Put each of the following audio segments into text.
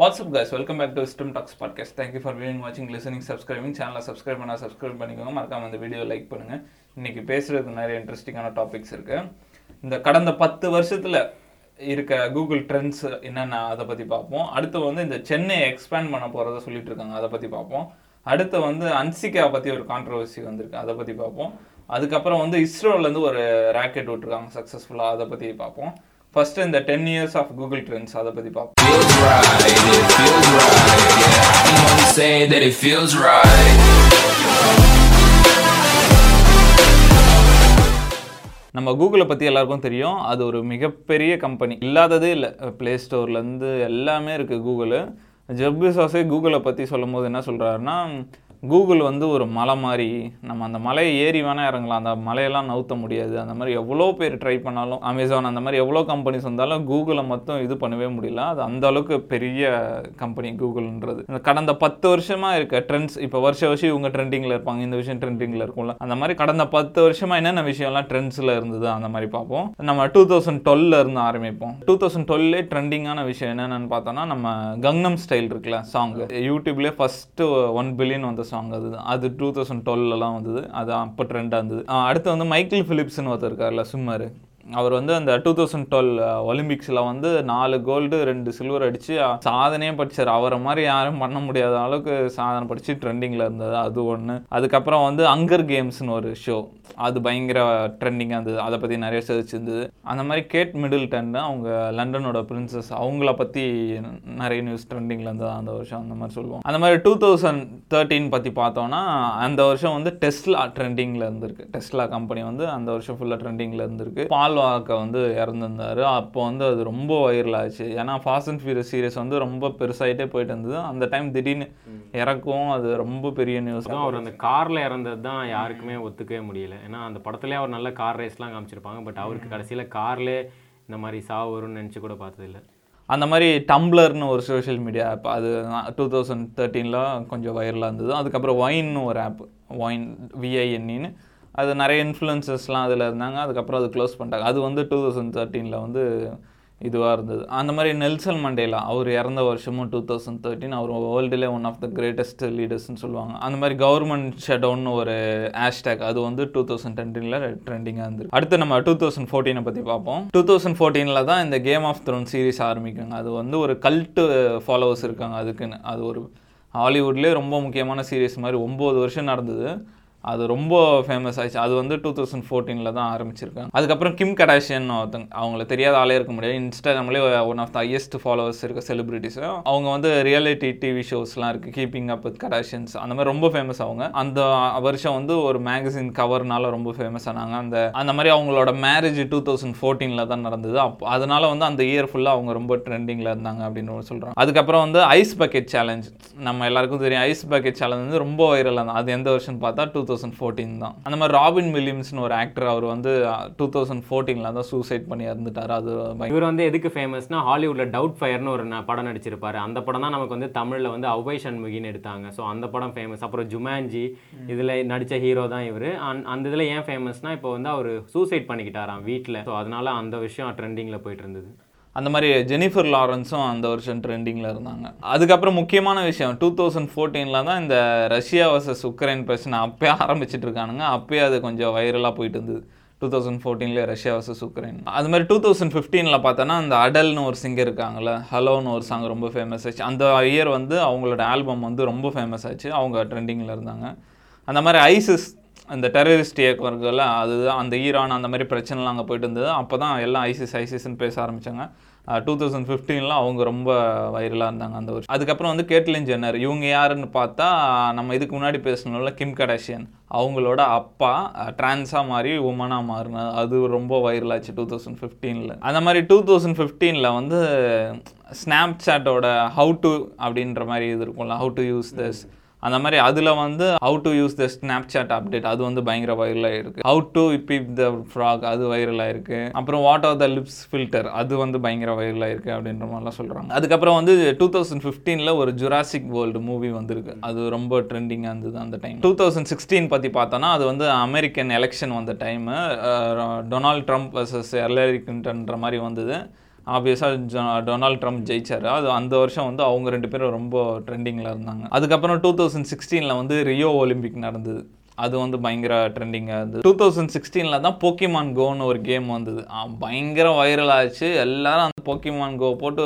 What's up guys welcome back to Wisdom Talks podcast thank you for viewing வாட்சிங் listening subscribing சேனலை subscribe பண்ணால் subscribe பண்ணிக்கோங்க. மறக்காம அந்த வீடியோ லைக் பண்ணுங்க. இன்னைக்கு பேசுறதுக்கு நிறைய இன்ட்ரெஸ்டிங்கான டாபிக்ஸ் இருக்குது இந்த கடந்த பத்து வருஷத்தில் இருக்க கூகுள் ட்ரெண்ட்ஸ் என்னென்ன அதை பற்றி பார்ப்போம். அடுத்து வந்து இந்த சென்னை எக்ஸ்பேண்ட் பண்ண போகிறத சொல்லிட்டு இருக்காங்க. அதை பற்றி பார்ப்போம். அடுத்து வந்து அன்சிகா பற்றி ஒரு கான்ட்ரவர்சி வந்திருக்கு. அதை பற்றி பார்ப்போம். அதுக்கப்புறம் வந்து இஸ்ரோலேருந்து ஒரு ராக்கெட் விட்டுருக்காங்க. சக்ஸஸ்ஃபுல்லாக அதை பற்றி பார்ப்போம். ஃபர்ஸ்ட் இந்த ten years of Google trends அதை பத்தி பார்ப்போம். நம்ம கூகுளை பற்றி எல்லாருக்கும் தெரியும். அது ஒரு மிகப்பெரிய கம்பெனி இல்லாததே இல்லை. ப்ளே ஸ்டோர்லேருந்து எல்லாமே இருக்குது கூகுளு ஜெப் பெசோஸே கூகுளை பற்றி சொல்லும் போது என்ன சொல்கிறாருன்னா கூகுள் வந்து ஒரு மலை மாதிரி நம்ம அந்த மலையை ஏறி வேணால் இறங்கலாம். அந்த மலையெல்லாம் நவுத்த முடியாது. அந்த மாதிரி எவ்வளோ பேர் ட்ரை பண்ணாலும் அமேசான் அந்த மாதிரி எவ்வளோ கம்பெனிஸ் வந்தாலும் கூகுளை மட்டும் இது பண்ணவே முடியல. அது அந்த அளவுக்கு பெரிய கம்பெனி கூகுள்ன்றது இந்த கடந்த பத்து வருஷமாக இருக்க ட்ரெண்ட்ஸ் இப்போ வருஷ வருஷம் இவங்க ட்ரெண்டிங்கில் இருப்பாங்க. இந்த விஷயம் ட்ரெண்டிங்கில் இருக்கும்ல. அந்த மாதிரி கடந்த பத்து வருஷமாக என்னென்ன விஷயம்லாம் ட்ரெண்ட்ஸில் இருந்தது? அந்த மாதிரி பார்ப்போம். நம்ம டூ தௌசண்ட் டுவெல்ல இருந்து ஆரம்பிப்போம். டூ தௌசண்ட் டுவெல்லே ட்ரெண்டிங்கான விஷயம் என்னென்னு பார்த்தோம்னா நம்ம கங்னம் ஸ்டைல் இருக்குல்ல சாங் யூடியூப்லேயே ஃபஸ்ட்டு ஒன் பில்லியன் வந்த சாங் அது அது டூ தௌசண்ட் டுவெல்லாம் வந்தது. அது அப்போ ட்ரெண்டாக இருந்தது. அடுத்து வந்து மைக்கேல் ஃபிலிப்ஸ்னு ஒருத்தர் இருக்கார்ல சும்மாரு அவர் வந்து அந்த டூ தௌசண்ட் டுவெல் ஒலிம்பிக்ஸில் வந்து நாலு கோல்டு ரெண்டு சில்வர் அடித்து சாதனையே படிச்சார். அவரை மாதிரி யாரும் பண்ண முடியாத அளவுக்கு சாதனை படித்து ட்ரெண்டிங்கில் இருந்தது. அது ஒன்று அதுக்கப்புறம் வந்து அங்கர் கேம்ஸ்னு ஒரு ஷோ அது பயங்கர ட்ரெண்டிங்காக இருந்தது. அதை பற்றி நிறைய சர்ச் இருந்தது. அந்த மாதிரி கேட் மிடில் மிடில்டன் அவங்க லண்டனோட பிரின்சஸ் அவங்கள பற்றி நிறைய நியூஸ் ட்ரெண்டிங்கில் இருந்தது. அந்த வருஷம் அந்த மாதிரி சொல்லுவோம். அந்த மாதிரி டூ தௌசண்ட் தேர்ட்டீன் பற்றி பார்த்தோன்னா அந்த வருஷம் வந்து டெஸ்லா ட்ரெண்டிங்கில் இருந்திருக்கு. டெஸ்லா கம்பெனி வந்து அந்த வருஷம் ஃபுல்லாக ட்ரெண்டிங்கில் இருந்திருக்கு. பால் வாக்க வந்து இறந்துருந்தாரு. அப்போ வந்து அது ரொம்ப வைரல் ஆச்சு. ஏன்னா ஃபாஸ்ட் அண்ட் ஃபியூரியஸ் சீரிஸ் வந்து ரொம்ப பெருசாயிட்டே போயிட்டு இருந்தது. அந்த டைம் திடீர்னு இறக்கவும் அது ரொம்ப பெரிய நியூஸ் அவர் அந்த கார்ல இறந்தது தான் யாருக்குமே ஒத்துக்கவே முடியல. ஏன்னா அந்த படத்துலயே அவர் நல்ல கார் ரேஸ்லாம் காமிச்சிருப்பாங்க. பட் அவருக்கு கடைசியில கார்லே இந்த மாதிரி சாவு வரும்னு நினைச்சு கூட பார்த்ததில்ல. அந்த மாதிரி டம்ளர்னு ஒரு சோஷியல் மீடியா ஆப் அது டூ தௌசண்ட் தேர்ட்டீனில் கொஞ்சம் வைரலாக இருந்தது. அதுக்கப்புறம் ஒயின்னு ஒரு ஆப் ஒயின் விஐஎன்னின்னு அது நிறைய இன்ஃப்ளூயன்சஸ்லாம் அதில் இருந்தாங்க. அதுக்கப்புறம் அது க்ளோஸ் பண்ணிட்டாங்க. அது வந்து டூ தௌசண்ட் தேர்ட்டீனில் வந்து இதுவாக இருந்தது. அந்த மாதிரி நெல்சன் மண்டேலா அவர் இறந்த வருஷமும் டூ தௌசண்ட் தேர்ட்டின் அவர் வேர்ல்டுலே ஒன் ஆஃப் த கிரேட்டஸ்ட் லீடர்ஸ்னு சொல்லுவாங்க. அந்த மாதிரி கவர்மெண்ட் ஷட்டவுன்னு ஒரு ஹேஷ்டேக் அது வந்து டூ தௌசண்ட் டுவெண்ட்டினில் ட்ரெண்டிங்காக இருந்தது அடுத்து நம்ம டூ தௌசண்ட் ஃபோர்டீனை பற்றி பார்ப்போம். டூ தௌசண்ட் ஃபோர்டீனில் தான் இந்த கேம் ஆஃப் த்ரோன் சீரிஸ் ஆரம்பிக்குங்க. அது வந்து ஒரு கல்ட்டு ஃபாலோவர்ஸ் இருக்காங்க அதுக்குன்னு. அது ஒரு ஹாலிவுட்லேயே ரொம்ப முக்கியமான சீரிஸ் மாதிரி ஒம்பது வருஷம் நடந்தது. அது ரொம்ப ஃபேமஸ் ஆயிடுச்சு. அது வந்து டூ தௌசண்ட் ஃபோர்டீனில் தான் ஆரம்பிச்சிருக்காங்க. அதுக்கப்புறம் கிம் கடாஷியன் ஒருத்தங்க அவங்கள தெரியாத ஆளே இருக்க முடியாது. இன்ஸ்டாகிராம்லேயே one of the highest followers இருக்க செலிபிரிட்டிஸும் அவங்க வந்து ரியாலிட்டி டிவி ஷோஸ்லாம் இருக்குது கீப்பிங் அப் வித் கடாஷியன்ஸ் அந்த மாதிரி ரொம்ப ஃபேமஸ் அவங்க. அந்த வருஷம் வந்து ஒரு மேகசின் கவர்னால ரொம்ப ஃபேமஸ் ஆனாங்க. அந்த அந்த மாதிரி அவங்களோட மேரேஜ் டூ தௌசண்ட் ஃபோர்டீனில் தான் நடந்தது. அப்போ அதனால வந்து அந்த இயர் ஃபுல்லாக அவங்க ரொம்ப ட்ரெண்டிங்கில் இருந்தாங்க அப்படின்னு சொல்கிறாங்க அதுக்கப்புறம் வந்து ஐஸ் பக்கெட் சேலஞ்ச் நம்ம எல்லாருக்கும் தெரியும் ஐஸ் பக்கெட் சேலஞ்ச் வந்து ரொம்ப வைரலாக இருந்தது அது எந்த வருஷம் பார்த்தா டூ தௌசண்ட் ஃபோர்டீன் தான். அந்த மாதிரி ராபின் வில்லியம்ஸ்னு ஒரு ஆக்டர் அவர் வந்து டூ தௌசண்ட் ஃபோர்டீனில் தான் சூசைட் பண்ணி இறந்துட்டார். அது இவர் வந்து எதுக்கு ஃபேமஸ்னா ஹாலிவுட்ல டவுட் ஃபயர்னு ஒரு படம் நடிச்சிருப்பாரு. அந்த படம் தான் நமக்கு வந்து தமிழ்ல வந்து அவ்வை சண்முகின்னு எடுத்தாங்க. ஸோ அந்த படம் ஃபேமஸ் அப்புறம் ஜுமான்ஜி இதுல நடிச்ச ஹீரோ தான் இவர். அந்த இதுல ஏன் ஃபேமஸ்னா இப்போ வந்து அவர் சூசைட் பண்ணிக்கிட்டாராம் வீட்டில் ஸோ அதனால அந்த விஷயம் ட்ரெண்டிங்ல போயிட்டு இருந்தது. அந்த மாதிரி ஜெனிஃபர் லாரன்ஸும் அந்த வருஷம் ட்ரெண்டிங்கில் இருந்தாங்க. அதுக்கப்புறம் முக்கியமான விஷயம் டூ தௌசண்ட் ஃபோர்டீனில் தான் இந்த ரஷ்யா வர்சஸ் உக்ரைன் பிரச்சனை அப்பயே ஆரம்பிச்சிட்டு இருக்கானுங்க. அப்பயே அது கொஞ்சம் வைரலாக போயிட்டு இருந்தது. டூ தௌசண்ட் ஃபோர்டீன்லேயே ரஷ்யா வர்சஸ் உக்ரைன். அது மாதிரி டூ தௌசண்ட் ஃபிஃப்டீனில் பார்த்தோன்னா அந்த அடல்னு ஒரு சிங்கர் இருக்காங்கல்ல ஹலோன்னு ஒரு சாங் ரொம்ப ஃபேமஸ் ஆச்சு. அந்த இயர் வந்து அவங்களோட ஆல்பம் வந்து ரொம்ப ஃபேமஸ் ஆச்சு. அவங்க ட்ரெண்டிங்கில் இருந்தாங்க. அந்த மாதிரி ஐசிஸ் அந்த டெரரிஸ்ட் இயக்கம் இருக்குல்ல அதுதான் அந்த ஈரான் அந்த மாதிரி பிரச்சனைலாம் அங்கே போயிட்டு இருந்தது. அப்போ தான் எல்லாம் ஐசிஸ் ஐசிஸ்ன்னு பேச ஆரம்பித்தாங்க டூ தௌசண்ட் ஃபிஃப்டீனில் அவங்க ரொம்ப வைரலாக இருந்தாங்க அந்த வருஷம். அதுக்கப்புறம் வந்து கேட்லின் ஜென்னர் இவங்க யாருன்னு பார்த்தா நம்ம இதுக்கு முன்னாடி பேசணும்ல கிம் கடாஷியன். அவங்களோட அப்பா ட்ரான்ஸாக மாறி உமனாக மாறினது அது ரொம்ப வைரலாச்சு டூ தௌசண்ட் ஃபிஃப்டீனில் அந்த மாதிரி டூ தௌசண்ட் ஃபிஃப்டீனில் வந்து ஸ்னாப் சாட்டோட ஹவு டு அப்படின்ற மாதிரி இது இருக்கும்ல ஹவு டு யூஸ் திஸ் அந்த மாதிரி அதில் வந்து how to use the Snapchat update அது வந்து பயங்கர வைரலாக இருக்குது how to pip the frog அது வைரலாக இருக்குது அப்புறம் what are the lips filter அது வந்து பயங்கர வைரலாக இருக்குது அப்படின்ற மாதிரிலாம் சொல்கிறாங்க அதுக்கப்புறம் வந்து டூ தௌசண்ட் ஃபிஃப்டீனில் ஒரு ஜுராசிக் வேர்ல்டு மூவி வந்திருக்கு. அது ரொம்ப ட்ரெண்டிங்காக இருந்தது அந்த டைம் டூ தௌசண்ட் சிக்ஸ்டீன் பற்றி பார்த்தோன்னா அது வந்து அமெரிக்கன் எலெக்ஷன் வந்த time Donald Trump versus Hillary கிளின்டன்ற மாதிரி வந்தது. ஆப்வியஸாக டொனால்ட் ட்ரம்ப் ஜெயிச்சார். அது அந்த வருஷம் வந்து அவங்க ரெண்டு பேரும் ரொம்ப ட்ரெண்டிங்கில் இருந்தாங்க. அதுக்கப்புறம் டூ தௌசண்ட் சிக்ஸ்டீனில் வந்து ரியோ ஒலிம்பிக் நடந்தது. அது வந்து பயங்கர ட்ரெண்டிங்காக இருந்தது. டூ தௌசண்ட் சிக்ஸ்டீனில் தான் போக்கிமான் கோன்னு ஒரு கேம் வந்தது. பயங்கர வைரல் ஆச்சு. எல்லாரும் அந்த போக்கிமான் கோ போட்டு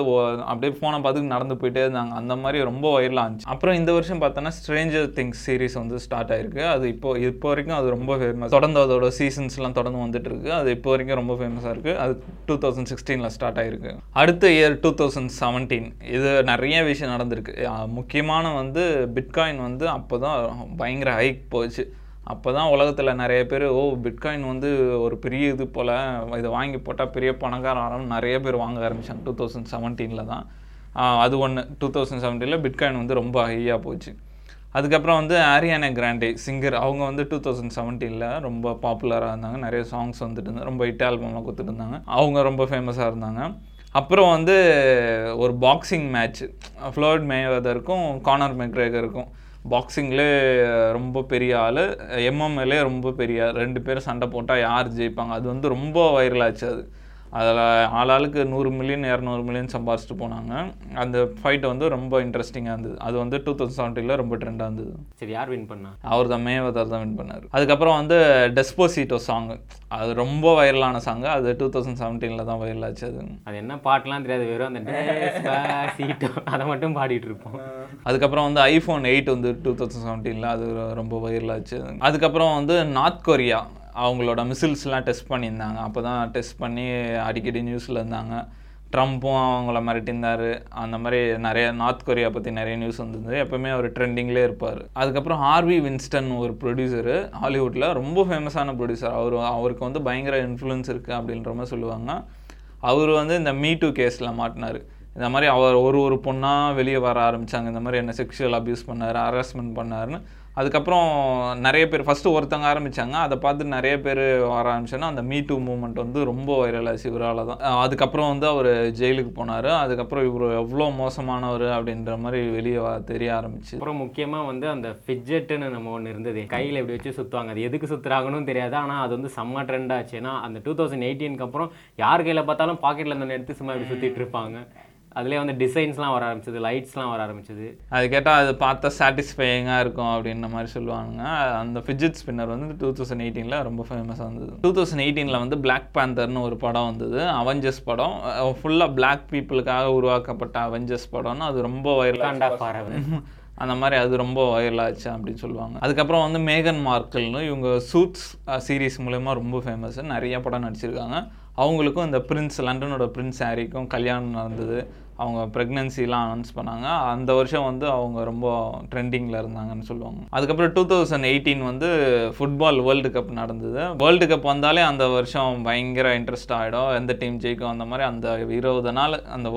அப்படியே ஃபோனை பார்த்து நடந்து போயிட்டே இருந்தாங்க. அந்த மாதிரி ரொம்ப வைரல் ஆச்சு. அப்புறம் இந்த வருஷம் பார்த்தோன்னா ஸ்ட்ரேஞ்சர் திங்ஸ் சீரிஸ் வந்து ஸ்டார்ட் ஆயிருக்கு. அது இப்போ இப்போ வரைக்கும் அது ரொம்ப ஃபேமஸ் தொடர்ந்து அதோட சீசன்ஸ்லாம் தொடர்ந்து வந்துட்டு இருக்கு அது இப்போ வரைக்கும் ரொம்ப ஃபேமஸாக இருக்கு. அது டூ தௌசண்ட் சிக்ஸ்டீனில் ஸ்டார்ட் ஆயிருக்கு. அடுத்த இயர் டூ தௌசண்ட் செவன்டீன் இது நிறைய விஷயம் நடந்திருக்கு. முக்கியமான வந்து பிட்காயின் வந்து அப்போ தான் பயங்கர ஹைக் போச்சு. அப்போ தான் உலகத்தில் நிறைய பேர் ஓ பிட்காயின் வந்து ஒரு பெரிய இது போல் இதை வாங்கி போட்டால் பெரிய பணக்காரன் ஆரம்பம் நிறைய பேர் வாங்க ஆரம்பிச்சாங்க டூ தௌசண்ட் செவன்டீனில் தான். அது ஒன்று டூ தௌசண்ட் செவன்டீனில் பிட்காயின் வந்து ரொம்ப ஹையாக போச்சு. அதுக்கப்புறம் வந்து ஆரியானா கிராண்டே சிங்கர் அவங்க வந்து டூ தௌசண்ட் செவன்டீனில் ரொம்ப பாப்புலராக இருந்தாங்க. நிறைய சாங்ஸ் வந்துட்டு இருந்தாங்க ரொம்ப ஹிட் ஆல்பம்லாம் கொடுத்துட்டு இருந்தாங்க. அவங்க ரொம்ப ஃபேமஸாக இருந்தாங்க. அப்புறம் வந்து ஒரு பாக்ஸிங் மேட்ச் ஃப்ளோர்ட் மேவதற்கும் கார்னர் மெக்ரேகருக்கும் பாக்ஸிங்லே ரொம்ப பெரிய ஆள். எம்எம்எல்ஏ ரொம்ப பெரிய ஆள். ரெண்டு பேரும் சண்டை போட்டால் யார் ஜெயிப்பாங்க? அது வந்து ரொம்ப வைரல் ஆச்சு அது. அதில் ஆளாளுக்கு நூறு மில்லியன் இரநூறு மில்லியன் சம்பாரிச்சிட்டு போனாங்க. அந்த ஃபைட் வந்து ரொம்ப இன்ட்ரெஸ்டிங்காக இருந்தது. அது வந்து டூ தௌசண்ட் செவன்டீனில் ரொம்ப ட்ரெண்டாக இருந்தது. சரி யார் வின் பண்ணா? அவர் தான் மேவதர் தான் வின் பண்ணார். அதுக்கப்புறம் வந்து டெஸ்போசிட்டோ சாங் அது ரொம்ப வைரலான சாங் அது டூ தௌசண்ட் செவன்டீனில் தான் வைரல் ஆச்சு அது. அது என்ன பாட்டுலாம் தெரியாது. வெறும் அந்த சீட்டோ அதை மட்டும் பாடிட்டு இருப்போம். அதுக்கப்புறம் வந்து ஐஃபோன் எயிட் வந்து டூ தௌசண்ட் செவன்டீனில் அது ரொம்ப வைரல் ஆச்சு. அதுக்கப்புறம் வந்து நார்த் கொரியா அவங்களோட மிசில்ஸ்லாம் டெஸ்ட் பண்ணியிருந்தாங்க. அப்போ தான் டெஸ்ட் பண்ணி அடிக்கடி நியூஸில் இருந்தாங்க. ட்ரம்ப்பும் அவங்கள மிரட்டியிருந்தார். அந்த மாதிரி நிறைய நார்த் கொரியா பற்றி நிறைய நியூஸ் வந்திருந்தது. எப்போவுமே அவர் ட்ரெண்டிங்லேயே இருப்பார். அதுக்கப்புறம் ஹார்வி வின்ஸ்டன் ஒரு ப்ரொடியூசரு ஹாலிவுட்டில் ரொம்ப ஃபேமஸான ப்ரொடியூசர் அவர் அவருக்கு வந்து பயங்கர இன்ஃப்ளூயன்ஸ் இருக்குது அப்படின்ற மாதிரி சொல்லுவாங்க. அவர் வந்து இந்த மீ டூ கேஸில் மாட்டினார். இந்த மாதிரி அவர் ஒரு ஒரு பொண்ணாக வெளியே வர ஆரம்பித்தாங்க இந்த மாதிரி என்ன செக்ஷுவல் அப்யூஸ் பண்ணார் ஹராஸ்மெண்ட் பண்ணாருன்னு. அதுக்கப்புறம் நிறைய பேர் ஃபஸ்ட்டு ஒருத்தங்க ஆரம்பித்தாங்க அதை பார்த்து நிறைய பேர் வர ஆரம்பிச்சோன்னா அந்த மீ டூ மூமெண்ட் வந்து ரொம்ப வைரல் ஆச்சு இவரால் தான். அதுக்கப்புறம் வந்து அவர் ஜெயிலுக்கு போனார். அதுக்கப்புறம் இவர் எவ்வளோ மோசமானவர் அப்படின்ற மாதிரி வெளியே தெரிய ஆரம்பிச்சு. அப்புறம் முக்கியமாக வந்து அந்த ஃபிட்ஜெட்டுன்னு நம்ம ஒன்று இருந்தது. கையில் இப்படி வச்சு சுற்றுவாங்க அது எதுக்கு சுற்றுறாங்கன்னு தெரியாது. ஆனால் அது வந்து செம்ம ட்ரெண்ட் ஆச்சு. ஏன்னா அந்த டூ தௌசண்ட் எயிட்டீனுக்கு அப்புறம் யார் கையில் பார்த்தாலும் பாக்கெட்டில் அந்த எடுத்து சும்மா இப்படி சுற்றிட்டு இருப்பாங்க. அதுலேயே வந்து டிசைன்ஸ்லாம் வர ஆரம்பிச்சது லைட்ஸ்லாம் வர ஆரம்பிச்சது. அது கேட்டால் அது பார்த்தா சாட்டிஸ்ஃபையிங்காக இருக்கும் அப்படின்ற மாதிரி சொல்லுவாங்க அந்த ஃபிஜிட் ஸ்பின்னர் வந்து டூ தௌசண்ட் எயிட்டீனில் ரொம்ப ஃபேமஸாக இருந்தது டூ தௌசண்ட் எயிட்டீனில் வந்து Black பேந்தர்னு ஒரு படம் வந்தது. அவெஞ்சர்ஸ் படம். ஃபுல்லாக Black பீப்புளுக்காக உருவாக்கப்பட்ட அவெஞ்சர்ஸ் படம்னு அது ரொம்ப வைரல் காண்டா ஃபாரவர் அந்த மாதிரி அது ரொம்ப வைரல் ஆச்சு அப்படின்னு சொல்லுவாங்க. அதுக்கப்புறம் வந்து மேகன் மார்க்கல்னு இவங்க சூட்ஸ் சீரிஸ் மூலயமா ரொம்ப ஃபேமஸ் நிறைய படம் நடிச்சிருக்காங்க. அவங்களுக்கும் இந்த பிரின்ஸ் லண்டனோட பிரின்ஸ் ஹாரிக்கும் கல்யாணம் நடந்தது. அவங்க ப்ரெக்னன்சிலாம் அனௌன்ஸ் பண்ணாங்க. அந்த வருஷம் வந்து அவங்க ரொம்ப ட்ரெண்டிங்கில் இருந்தாங்கன்னு சொல்லுவாங்க. அதுக்கப்புறம் டூ தௌசண்ட் எயிட்டீன் வந்து ஃபுட்பால் வேர்ல்டு கப் நடந்தது. வேர்ல்டு கப் வந்தாலே அந்த வருஷம் பயங்கர இன்ட்ரெஸ்ட் ஆகிடும் எந்த டீம் ஜெயிக்கும் அந்த மாதிரி அந்த இருபது நாள் அந்த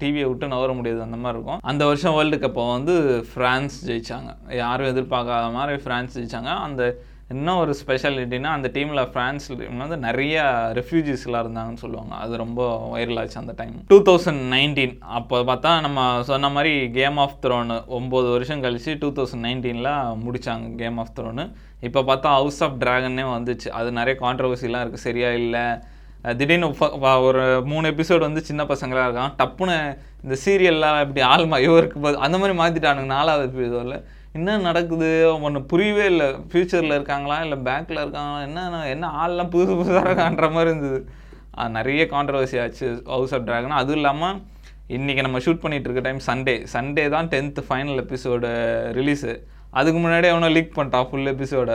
டிவியை விட்டு நவர முடியாது. அந்த மாதிரி இருக்கும். அந்த வருஷம் வேர்ல்டு கப்பை வந்து ஃப்ரான்ஸ் ஜெயிச்சாங்க. யாரும் எதிர்பார்க்காத மாதிரி ஃப்ரான்ஸ் ஜெயிச்சாங்க. அந்த என்ன ஒரு ஸ்பெஷாலிட்டினா அந்த டீமில் ஃப்ரான்ஸ் டீம் வந்து நிறைய ரெஃப்யூஜிஸ்லாம் இருந்தாங்கன்னு சொல்லுவாங்க. அது ரொம்ப வைரல் ஆச்சு அந்த டைம் டூ தௌசண்ட் நைன்டீன் அப்போ பார்த்தா நம்ம சொன்ன மாதிரி கேம் ஆஃப் த்ரோனு ஒம்பது வருஷம் கழிச்சு டூ தௌசண்ட் நைன்டீனில் முடித்தாங்க கேம் ஆஃப் த்ரோனு இப்போ பார்த்தா ஹவுஸ் ஆஃப் டிராகனே வந்துச்சு. அது நிறைய கான்ட்ரவர்சிலாம் இருக்குது சரியா இல்லை? திடீர்னு ஒரு மூணு எபிசோடு வந்து சின்ன பசங்களாக இருக்கான் டப்புன்னு இந்த சீரியல்லாம் இப்படி ஆள் இவருக்கு ப- அந்த மாதிரி மாற்றிட்டானுங்க நாலாவது எபிசோடில் என்ன நடக்குது? ஒன்று புரியவே இல்லை. ஃப்யூச்சரில் இருக்காங்களா? இல்லை பேக்கில் இருக்காங்களா? என்ன என்ன ஆள்லாம் புதுசு புதுசாக இருக்கான்ற மாதிரி இருந்தது. நிறைய கான்ட்ரவர்சி ஆச்சு. ஹவுஸ் ஆஃப் ட்ராகன் அதுவும் இல்லாமல் இன்றைக்கி நம்ம ஷூட் பண்ணிகிட்டு இருக்க டைம் சண்டே சண்டே தான் டென்த்து ஃபைனல் எபிசோடு ரிலீஸு அதுக்கு முன்னாடி அவனை லீக் பண்ணிட்டான் ஃபுல் எபிசோட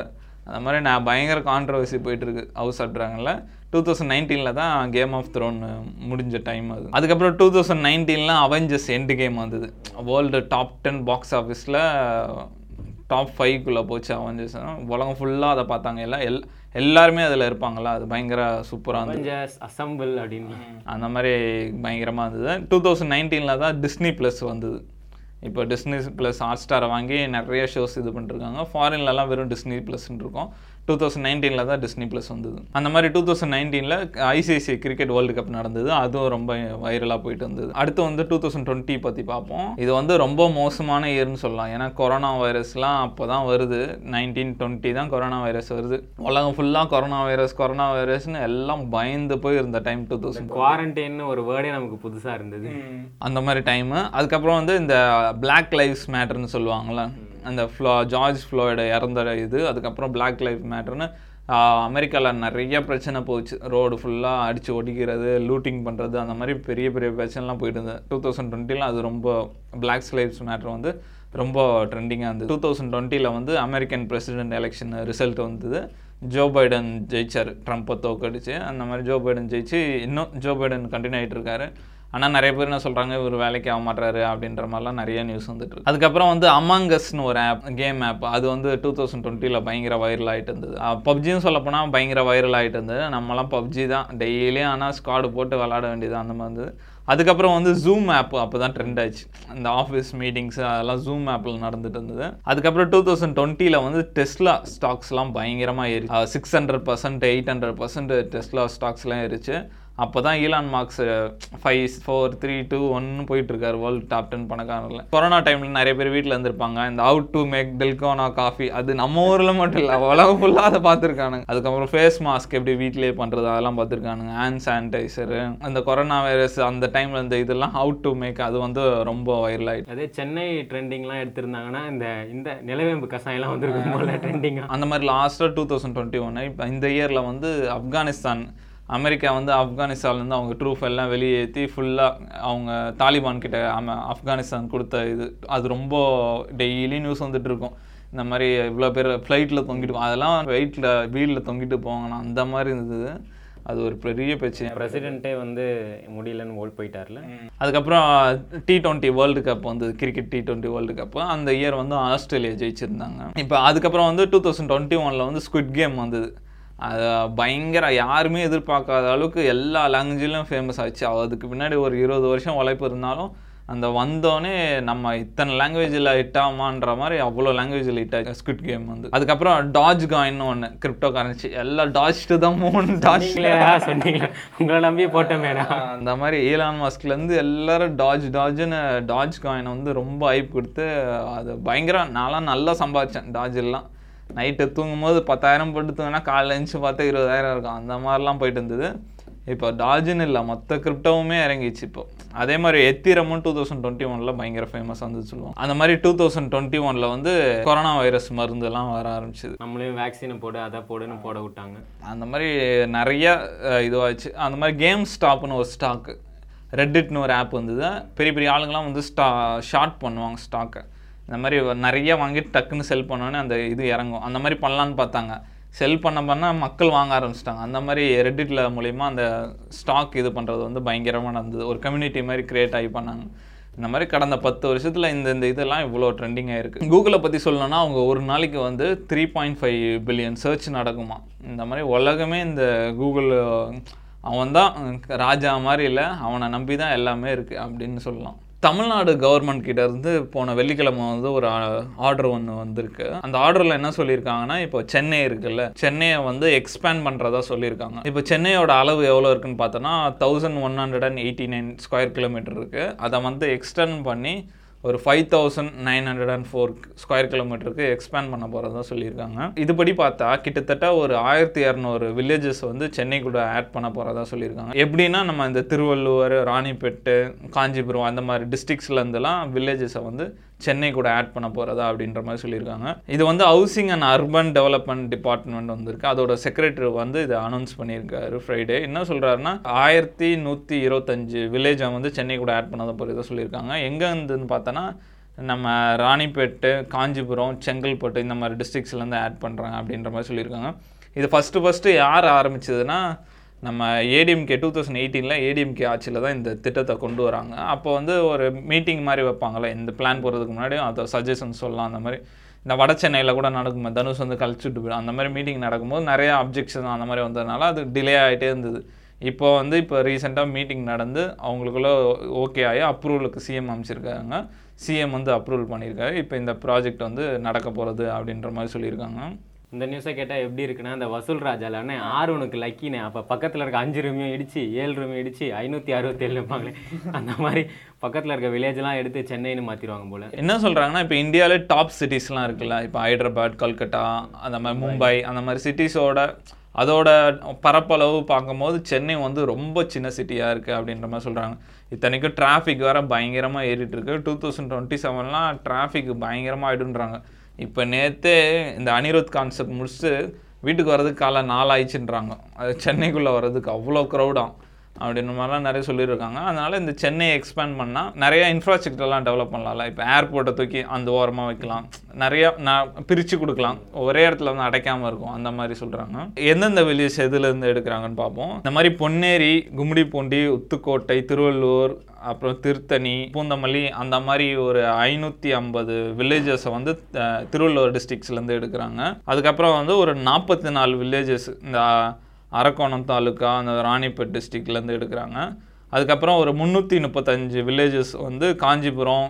அந்த மாதிரி நான் பயங்கர கான்ட்ரவர்சி போயிட்டுருக்கு ஹவுஸ் ஆஃப் ட்ராகனில் டூ தௌசண்ட் நைன்டீனில் தான் கேம் ஆஃப் த்ரோன் முடிஞ்ச டைம் அது. அதுக்கப்புறம் டூ தௌசண்ட் நைன்டீனில் அவெஞ்சர்ஸ் எண்டு கேம் வந்தது. வேர்ல்டு டாப் டென் பாக்ஸ் ஆஃபீஸில் டாப் ஃபைவ்க்குள்ளே போச்சு அவெஞ்சர்ஸ் உலகம் ஃபுல்லாக அதை பார்த்தாங்க. எல்லாம் எல் எல்லாருமே அதில் இருப்பாங்களா அது பயங்கர சூப்பராக இருந்தது. அசம்பிள் அப்படின்னு. அந்த மாதிரி பயங்கரமாக இருந்தது. டூ தௌசண்ட் நைன்டீனில் தான் டிஸ்னி ப்ளஸ் வந்தது. இப்போ டிஸ்னி ப்ளஸ் ஹாட் ஸ்டாரை வாங்கி நிறைய ஷோஸ் இது பண்ணிருக்காங்க. ஃபாரின்லலாம் வெறும் டிஸ்னி ப்ளஸ்ன்னு இருக்கும். டூ தௌசண்ட் நைன்டீனில் தான் டிஸ்னி ப்ளஸ் வந்தது. அந்த மாதிரி டூ தௌசண்ட் நைன்டீனில் ஐசிஐசிஐ கிரிக்கெட் வேர்ல்டு கப் நடந்தது. அதுவும் ரொம்ப வைரலாக போயிட்டு இருந்தது. அடுத்து வந்து டூ தௌசண்ட் டுவெண்ட்டி பற்றி பார்ப்போம். இது வந்து ரொம்ப மோசமான இயர்னு சொல்லலாம். ஏன்னா கொரோனா வைரஸ்லாம் அப்போ தான் வருது. நைன்டீன் டுவெண்ட்டி தான் கொரோனா வைரஸ் வருது. உலகம் ஃபுல்லாக கொரோனா வைரஸ் கொரோனா வைரஸ்னு எல்லாம் பயந்து போய் இருந்த டைம் டூ தௌசண்ட் குவாரண்டைன்னு ஒரு வேர்டே நமக்கு புதுசா இருந்தது. அந்த மாதிரி டைமு அதுக்கப்புறம் வந்து இந்த Black லைவ்ஸ் மேட்டர்னு சொல்லுவாங்கள்ல அந்த ஃப்ளோ ஜார்ஜ் ஃப்ளோயோட இறந்த இது அதுக்கப்புறம் பிளாக் லைஃப் மேட்டர்னு அமெரிக்காவில் நிறைய பிரச்சனை போச்சு. ரோடு ஃபுல்லாக அடித்து ஒடிக்கிறது லூட்டிங் பண்ணுறது அந்த மாதிரி பெரிய பெரிய பிரச்சனைலாம் போயிட்டு இருந்தது. டூ தௌசண்ட் டுவெண்ட்டியில் அது ரொம்ப பிளாக் லைஃப்ஸ் மேட்ரு வந்து ரொம்ப ட்ரெண்டிங்காக இருந்தது. டூ தௌசண்ட் டுவெண்ட்டியில் வந்து அமெரிக்கன் பிரசிடென்ட் எலெக்ஷன் ரிசல்ட் வந்தது. ஜோ பைடன் ஜெயிச்சார். ட்ரம்ப்பை தோக்கடிச்சு அந்த மாதிரி ஜோ பைடன் ஜெயிச்சு இன்னும் ஜோ பைடன் கண்டினியூ ஆகிட்டு இருக்காரு. ஆனால் நிறைய பேர் என்ன சொல்கிறாங்க இவர் வேலைக்கு ஆக மாட்டாரு அப்படின்ற மாதிரிலாம் நிறைய நியூஸ் வந்துட்டு இருக்கு. அதுக்கப்புறம் வந்து அமாங்கஸ்னு ஒரு ஆப் கேம் ஆப் அது வந்து டூ தௌசண்ட் டுவெண்ட்டியில் பயங்கர வைரல் ஆகிட்டு இருந்தது. பப்ஜின்னு சொல்லப்போனால் பயங்கர வைரல் ஆகிட்டு இருந்தது. நம்மலாம் பப்ஜி தான். டெய்லியும் ஆனால் ஸ்குவாடு போட்டு விளாட வேண்டியது அந்த மாதிரி இருந்தது. அதுக்கப்புறம் வந்து ஜூம் ஆப் அப்போ தான் ட்ரெண்ட் ஆச்சு இந்த ஆஃபீஸ் மீட்டிங்ஸ் அதெல்லாம் ஜூம் ஆப்பில் நடந்துட்டு இருந்தது. அதுக்கப்புறம் டூ தௌசண்ட் டுவெண்ட்டியில் வந்து டெஸ்லா ஸ்டாக்ஸ்லாம் பயங்கரமாக ஏறி six hundred percent eight hundred percent Tesla ஸ்டாக்ஸ்லாம் ஏறிச்சு. அப்போ தான் Elon Musk five four three two ஒன்னு போயிட்டு இருக்காரு வேர்ல்டு டாப் டென் பணக்காரர்ல கொரோனா டைமில் நிறைய பேர் வீட்டில் இருந்திருப்பாங்க. இந்த how to make Dalgona coffee அது நம்ம ஊரில் மட்டும் இல்லை உலகம் ஃபுல்லாக அதை பார்த்துருக்கானுங்க. அதுக்கப்புறம் ஃபேஸ் மாஸ்க் எப்படி வீட்டிலேயே பண்ணுறது அதெல்லாம் பார்த்துருக்கானுங்க. ஹேண்ட் சானிடைசரு அந்த கொரோனா வைரஸ் அந்த டைமில் இந்த இதெல்லாம் அவுட் டு மேக் அது வந்து ரொம்ப வைரல் ஆயிடுச்சு அதே சென்னை ட்ரெண்டிங்லாம் எடுத்திருந்தாங்கன்னா இந்த இந்த நிலவேம்பு கசாயம்லாம் வந்திருக்கும் போல ட்ரெண்டிங்காக அந்த மாதிரி லாஸ்ட்டாக டூ தௌசண்ட் டுவெண்ட்டி ஒன்று இப்போ இந்த இயரில் வந்து ஆப்கானிஸ்தான் அமெரிக்கா வந்து ஆப்கானிஸ்தான்லேருந்து அவங்க ட்ரூஃப் எல்லாம் வெளியேற்றி ஃபுல்லாக அவங்க தாலிபான் கிட்ட ஆப்கானிஸ்தான் கொடுத்த இது. அது ரொம்ப டெய்லி நியூஸ் வந்துட்டு இருக்கும். இந்த மாதிரி இவ்வளோ பேர் ஃப்ளைட்டில் தொங்கிட்டு அதெல்லாம் வெயிட்டில் வீலில் தொங்கிட்டு போவாங்கண்ணா அந்த மாதிரி இருந்தது. அது ஒரு பெரிய பிரச்சனை. பிரசிடென்ட்டே வந்து முடியலன்னு ஓடி போயிட்டார்ல. அதுக்கப்புறம் டி டுவெண்ட்டி வேர்ல்டு கப் வந்து cricket T twenty world cup அந்த இயர் வந்து ஆஸ்திரேலியா ஜெயிச்சிருந்தாங்க. இப்போ அதுக்கப்புறம் வந்து டூ தௌசண்ட் டுவெண்ட்டி ஒனில் வந்து ஸ்குவிட் கேம் வந்தது. அது பயங்கர யாருமே எதிர்பார்க்காத அளவுக்கு எல்லா லாங்குவேஜ்லையும் ஃபேமஸ் ஆச்சு. அதுக்கு பின்னாடி ஒரு இருபது வருஷம் உழைப்பு இருந்தாலும் அந்த வந்தோடனே நம்ம இத்தனை லாங்குவேஜில் ஹிட் மாதிரி அவ்வளோ லாங்குவேஜில் ஹிட் ஆச்சு. ஸ்குவிட் கேம் வந்து. அதுக்கப்புறம் டாஜ் காயின்னு ஒன்று கிரிப்டோ கரன்சி எல்லாம் டாஜ் தான் மூணு டாஜ் சொன்னீங்க. உங்களை நம்பி போட்டோமேடா அந்த மாதிரி ஈலான் மஸ்க்லேருந்து எல்லாரும் டாஜ் டாஜ்னு டாஜ் காயின் வந்து ரொம்ப ஐப் கொடுத்து அது பயங்கர நான்லாம் நல்லா சம்பாதிச்சேன் டாஜ் எல்லாம். நைட்டு தூங்கும் போது பத்தாயிரம் போட்டு தூங்கினா காலைல எழுந்துச்சு பார்த்தா இருபதாயிரம் இருக்கும். அந்த மாதிரிலாம் போயிட்டு இருந்தது இப்போ டாஜ்னு இல்லை மொத்த கிரிப்டோவுமே இறங்கிச்சு இப்போ. அதே மாதிரி எத்திரமும் டூ தௌசண்ட் டுவெண்ட்டி ஒனில் பயங்கர ஃபேமஸ் வந்து சொல்லுவோம். அந்த மாதிரி டூ தௌசண்ட் டுவெண்ட்டி ஒனில் வந்து கொரோனா வைரஸ் மருந்தெல்லாம் வர ஆரம்பிச்சது. நம்மளையும் வேக்சினை போடு அதை போடுன்னு போட விட்டாங்க. அந்த மாதிரி நிறைய இதுவாச்சு. அந்த மாதிரி கேம் ஸ்டாப்னு ஒரு ஸ்டாக்கு ரெட்டிட்னு ஒரு ஆப் வந்தது. பெரிய பெரிய ஆளுங்கலாம் வந்து ஸ்டா ஷார்ட் பண்ணுவாங்க ஸ்டாக்கை இந்த மாதிரி நிறைய வாங்கிட்டு டக்குன்னு செல் பண்ணோன்னே அந்த இது இறங்கும். அந்த மாதிரி பண்ணலான்னு பார்த்தாங்க. செல் பண்ண பண்ண மக்கள் வாங்க ஆரம்பிச்சிட்டாங்க. அந்த மாதிரி ரெடிட்டில் மூலிமா அந்த ஸ்டாக் இது பண்ணுறது வந்து பயங்கரமாக நடந்தது. ஒரு கம்யூனிட்டி மாதிரி க்ரியேட் ஆகி பண்ணாங்க. இந்த மாதிரி கடந்த பத்து வருஷத்தில் இந்த இந்த இதெல்லாம் இவ்வளோ ட்ரெண்டிங் ஆகிருக்கு கூகுளை பற்றி சொல்லணும்னா அவங்க ஒரு நாளைக்கு வந்து three point five billion search நடக்குமா இந்த மாதிரி உலகமே இந்த கூகுள் அவன் தான் ராஜா மாதிரி இல்லை அவனை நம்பி தான் எல்லாமே இருக்குது அப்படின்னு சொல்லலாம். தமிழ்நாடு கவர்மெண்ட் கிட்ட இருந்து போன வெள்ளிக்கிழமை வந்து ஒரு ஆர்டர் ஒன்று வந்திருக்கு. அந்த ஆர்டரில் என்ன சொல்லியிருக்காங்கன்னா இப்போ சென்னை இருக்குல்ல சென்னையை வந்து எக்ஸ்பேண்ட் பண்ணுறதா சொல்லியிருக்காங்க. இப்போ சென்னையோட அளவு எவ்வளோ இருக்குன்னு பார்த்தோன்னா thousand one hundred and eighty nine square kilometre இருக்குது அதை வந்து எக்ஸ்டெண்ட் பண்ணி ஒரு five thousand nine hundred and four square கிலோமீட்டருக்கு எக்ஸ்பேண்ட் பண்ண போகிறதா சொல்லியிருக்காங்க. இதுபடி பார்த்தா கிட்டத்தட்ட ஒரு ஆயிரத்தி இரநூறு வில்லேஜஸ் வந்து சென்னை கூட ஆட் பண்ண போகிறதா சொல்லியிருக்காங்க. எப்படின்னா நம்ம இந்த திருவள்ளூர் ராணிப்பேட்டு காஞ்சிபுரம் அந்த மாதிரி டிஸ்ட்ரிக்ஸ்லேருந்துலாம் வில்லேஜஸை வந்து சென்னை கூட ஆட் பண்ண போகிறதா அப்படின்ற மாதிரி சொல்லியிருக்காங்க. இது வந்து housing and urban development department வந்திருக்கு அதோட செக்ரட்டரி வந்து இதை அனௌன்ஸ் பண்ணியிருக்காரு ஃப்ரைடே என்ன சொல்கிறாருன்னா ஆயிரத்தி நூற்றி இருபத்தஞ்சு வில்லேஜை வந்து சென்னை கூட ஆட் பண்ணாத போகிறதா சொல்லியிருக்காங்க. எங்கே இருந்துன்னு பார்த்தோன்னா நம்ம ராணிப்பேட்டு காஞ்சிபுரம் செங்கல்பட்டு இந்த மாதிரி டிஸ்ட்ரிக்ஸ்லேருந்து ஆட் பண்ணுறாங்க அப்படின்ற மாதிரி சொல்லியிருக்காங்க. இது ஃபஸ்ட்டு ஃபஸ்ட்டு யார் ஆரம்பிச்சதுன்னா நம்ம ஏடிஎம்கே டூ தௌசண்ட் எயிட்டீனில் ஏடிஎம்கே ஆட்சியில் தான் இந்த திட்டத்தை கொண்டு வராங்க. அப்போ வந்து ஒரு மீட்டிங் மாதிரி வைப்பாங்களே இந்த பிளான் போகிறதுக்கு முன்னாடி அதை சஜஷன் சொல்லலாம் அந்த மாதிரி. இந்த வட சென்னையில் கூட நடக்குமே தனுஷ் வந்து கழிச்சுட்டு போயிடும் அந்த மாதிரி மீட்டிங் நடக்கும்போது நிறைய அப்ஜெக்ஷன் அந்த மாதிரி வந்ததுனால அது டிலே ஆகிட்டே இருந்தது. இப்போ வந்து இப்போ ரீசெண்டாக மீட்டிங் நடந்து அவங்களுக்குள்ள ஓகே ஆகி அப்ரூவலுக்கு சிஎம் அமைச்சிருக்காங்க. சிஎம் வந்து அப்ரூவல் பண்ணியிருக்காரு. இப்போ இந்த ப்ராஜெக்ட் வந்து நடக்க போகிறது அப்படின்ற மாதிரி சொல்லியிருக்காங்க. இந்த நியூஸை கேட்டால் எப்படி இருக்குன்னா இந்த வசூல் ராஜால அண்ணே ஆறு உனக்கு லக்கினே அப்போ பக்கத்தில் இருக்க அஞ்சு ரூமையும் இடிச்சு ஏழு ரூமையும் இடிச்சு ஐநூற்றி அறுபத்தேழு இருப்பாங்களே. அந்த மாதிரி பக்கத்தில் இருக்க வில்லேஜ்லாம் எடுத்து சென்னைன்னு மாற்றிடுவாங்க போல. என்ன சொல்கிறாங்கன்னா இப்போ இந்தியாவிலே டாப் சிட்டிஸ்லாம் இருக்குல்ல இப்போ ஹைதராபாத் கல்கட்டா அந்த மாதிரி மும்பை அந்த மாதிரி சிட்டிஸோட அதோட பரப்பளவு பார்க்கும்போது சென்னை வந்து ரொம்ப சின்ன சிட்டியாக இருக்குது அப்படின்ற மாதிரி சொல்கிறாங்க இத்தனைக்கும் டிராஃபிக் வேறு பயங்கரமாக ஏறிட்டு இருக்கு. டூ தௌசண்ட் டுவெண்ட்டி செவன்லாம் டிராஃபிக் பயங்கரமாக ஆயிடுன்றாங்க. இப்போ நேற்று இந்த அனிருத் கான்செப்ட் முடிச்சுட்டு வீட்டுக்கு வர்றதுக்கு காலை நாலாயிடுச்சுன்றாங்க. அது சென்னைக்குள்ளே வர்றதுக்கு அவ்வளோ க்ரௌடாக அப்படின்ற மாதிரிலாம் நிறைய சொல்லியிருக்காங்க. அதனால் இந்த சென்னையை எக்ஸ்பேண்ட் பண்ணால் நிறைய இன்ஃப்ராஸ்ட்ரக்சர்லாம் டெவலப் பண்ணலாம்ல. இப்போ ஏர்போர்ட்டை தூக்கி அந்த ஓரமாக வைக்கலாம். நிறைய நான் பிரித்து கொடுக்கலாம். ஒரே இடத்துல வந்து அடைக்காமல் இருக்கும். அந்த மாதிரி சொல்கிறாங்க எந்தெந்த வில்லேஜ் எதுலேருந்து எடுக்கிறாங்கன்னு பார்ப்போம். இந்த மாதிரி பொன்னேரி கும்மிடிப்பூண்டி உத்துக்கோட்டை திருவள்ளூர் அப்புறம் திருத்தணி பூந்தமல்லி அந்த மாதிரி ஒரு ஐநூற்றி ஐம்பது வில்லேஜஸை வந்து திருவள்ளுவர் திருவள்ளூர் டிஸ்ட்ரிக்ஸ்லேருந்து எடுக்கிறாங்க. அதுக்கப்புறம் வந்து ஒரு நாற்பத்தி நாலு வில்லேஜஸ் இந்த அரக்கோணம் தாலுக்கா அந்த ராணிப்பேட் டிஸ்ட்ரிக்ட்லேருந்து எடுக்கிறாங்க. அதுக்கப்புறம் ஒரு முந்நூற்றி முப்பத்தஞ்சு வில்லேஜஸ் வந்து காஞ்சிபுரம்